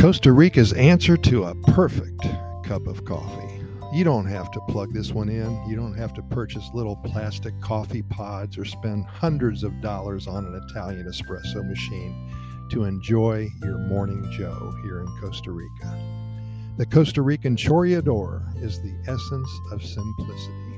Costa Rica's answer to a perfect cup of coffee. You don't have to plug this one in. You don't have to purchase little plastic coffee pods or spend hundreds of dollars on an Italian espresso machine to enjoy your morning Joe here in Costa Rica. The Costa Rican Chorreador is the essence of simplicity.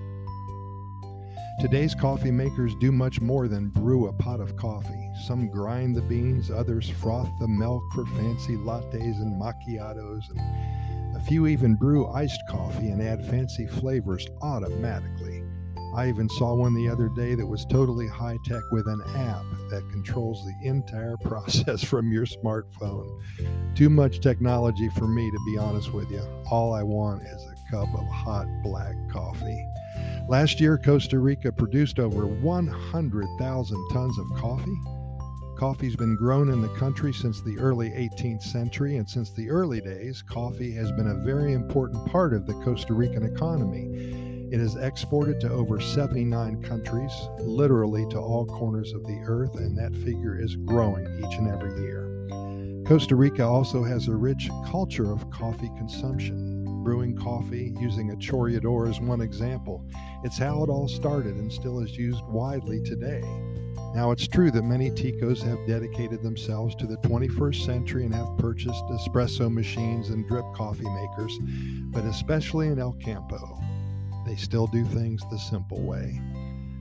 Today's coffee makers do much more than brew a pot of coffee. Some grind the beans, others froth the milk for fancy lattes and macchiatos, and a few even brew iced coffee and add fancy flavors automatically. I even saw one the other day that was totally high tech with an app that controls the entire process from your smartphone. Too much technology for me, to be honest with you. All I want is a cup of hot black coffee. Last year, Costa Rica produced over 100,000 tons of coffee. Coffee's been grown in the country since the early 18th century, and since the early days, coffee has been a very important part of the Costa Rican economy. It is exported to over 79 countries, literally to all corners of the earth, and that figure is growing each and every year. Costa Rica also has a rich culture of coffee consumption brewing coffee using a chorreador is one example. It's how it all started and still is used widely today. Now, it's true that many Ticos have dedicated themselves to the 21st century and have purchased espresso machines and drip coffee makers, but especially in El Campo, they still do things the simple way.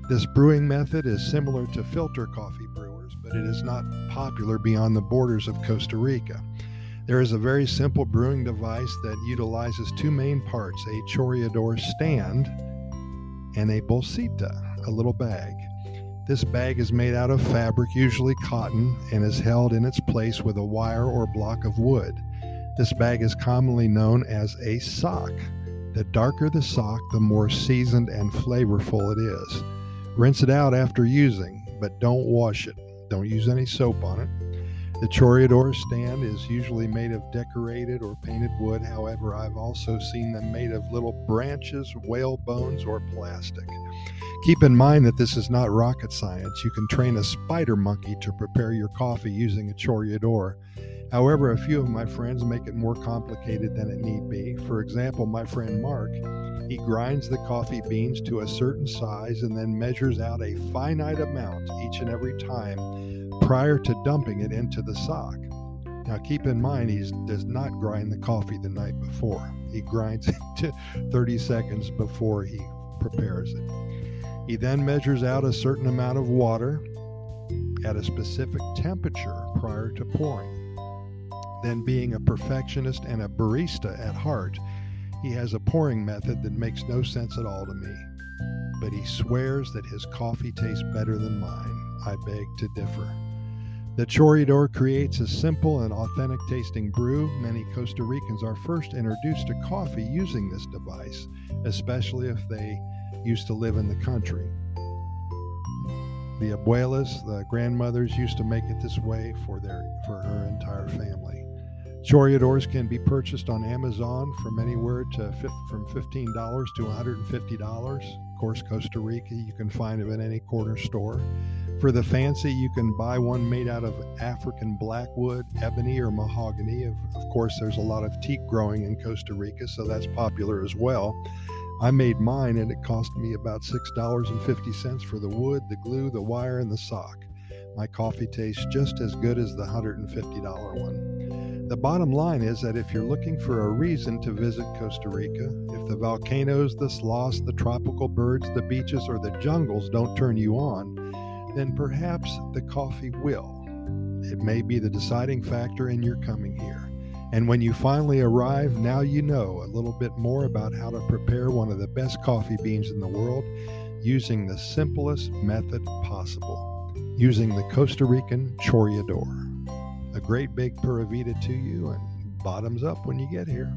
This brewing method is similar to filter coffee brewers, but it is not popular beyond the borders of Costa Rica. There is a very simple brewing device that utilizes two main parts a chorreador stand and a bolsita, a little bag. This bag is made out of fabric, usually cotton, and is held in its place with a wire or block of wood. This bag is commonly known as a sock. The darker the sock, the more seasoned and flavorful it is. Rinse it out after using, but don't wash it. Don't use any soap on it. The chorreador stand is usually made of decorated or painted wood. However, I've also seen them made of little branches, whale bones, or plastic. Keep in mind that this is not rocket science. You can train a spider monkey to prepare your coffee using a chorreador. However, a few of my friends make it more complicated than it need be. For example, my friend Mark, he grinds the coffee beans to a certain size and then measures out a finite amount each and every time prior to dumping it into the sock. Now, keep in mind, he does not grind the coffee the night before. He grinds it to 30 seconds before he prepares it. He then measures out a certain amount of water at a specific temperature prior to pouring. Then, being a perfectionist and a barista at heart, he has a pouring method that makes no sense at all to me. But he swears that his coffee tastes better than mine. I beg to differ. The chorreador creates a simple and authentic tasting brew. Many Costa Ricans are first introduced to coffee using this device, especially if they used to live in the country. The abuelas, the grandmothers, used to make it this way for their for her entire family. Chorreadors can be purchased on Amazon from anywhere to from $15 to $150. Of course, Costa Rica, you can find them in any corner store. For the fancy, you can buy one made out of African blackwood, ebony, or mahogany. Of, of course, there's a lot of teak growing in Costa Rica, so that's popular as well. I made mine and it cost me about $6.50 for the wood, the glue, the wire, and the sock. My coffee tastes just as good as the $150 one. The bottom line is that if you're looking for a reason to visit Costa Rica, if the volcanoes, the sloths, the tropical birds, the beaches, or the jungles don't turn you on, then perhaps the coffee will. It may be the deciding factor in your coming here. And when you finally arrive, now you know a little bit more about how to prepare one of the best coffee beans in the world using the simplest method possible, using the Costa Rican Chorreador. A great big Pura Vida to you and bottoms up when you get here.